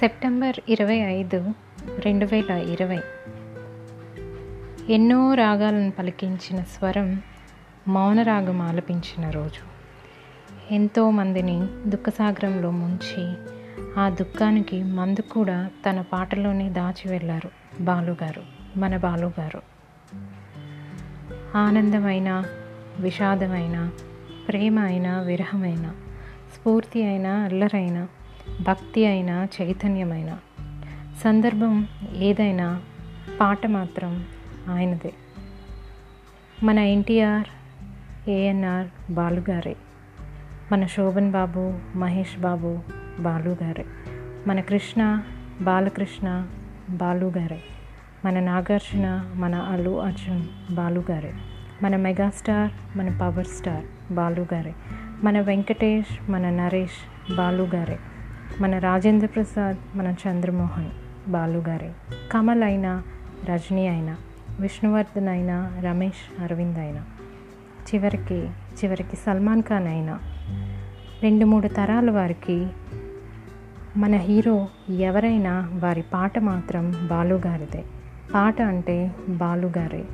September ఇరవై ఐదు రెండు వేల ఇరవై. ఎన్నో రాగాలను పలికించిన స్వరం మౌనరాగం ఆలపించిన రోజు. ఎంతోమందిని దుఃఖసాగరంలో ముంచి ఆ దుఃఖానికి మందు కూడా తన పాటలోనే దాచి వెళ్ళారు బాలుగారు మన బాలుగారు. ఆనందమైన విషాదమైన ప్రేమ అయినా విరహమైన స్ఫూర్తి అయినా అల్లరైన భక్తి అయినా చైతన్యమైన సందర్భం ఏదైనా పాట మాత్రం ఆయనదే. మన ఎన్టీఆర్ ఏఎన్ఆర్ బాలుగారే మన శోభన్ బాబు మహేష్ బాబు బాలుగారే మన కృష్ణ బాలకృష్ణ బాలుగారే మన నాగార్జున మన అల్లు అర్జున్ బాలుగారే మన మెగాస్టార్ మన పవర్ స్టార్ బాలుగారే మన వెంకటేష్ మన నరేష్ బాలుగారే మన రాజేంద్ర ప్రసాద్ మన చంద్రమోహన్ బాలుగారే కమల్ అయినా రజనీ అయినా విష్ణువర్ధన్ అయినా రమేష్ అరవింద్ అయినా చివరికి చివరికి సల్మాన్ ఖాన్ అయినా రెండు మూడు తరాల వారికి మన హీరో ఎవరైనా వారి పాట మాత్రం బాలుగారిదే పాట అంటే బాలుగారే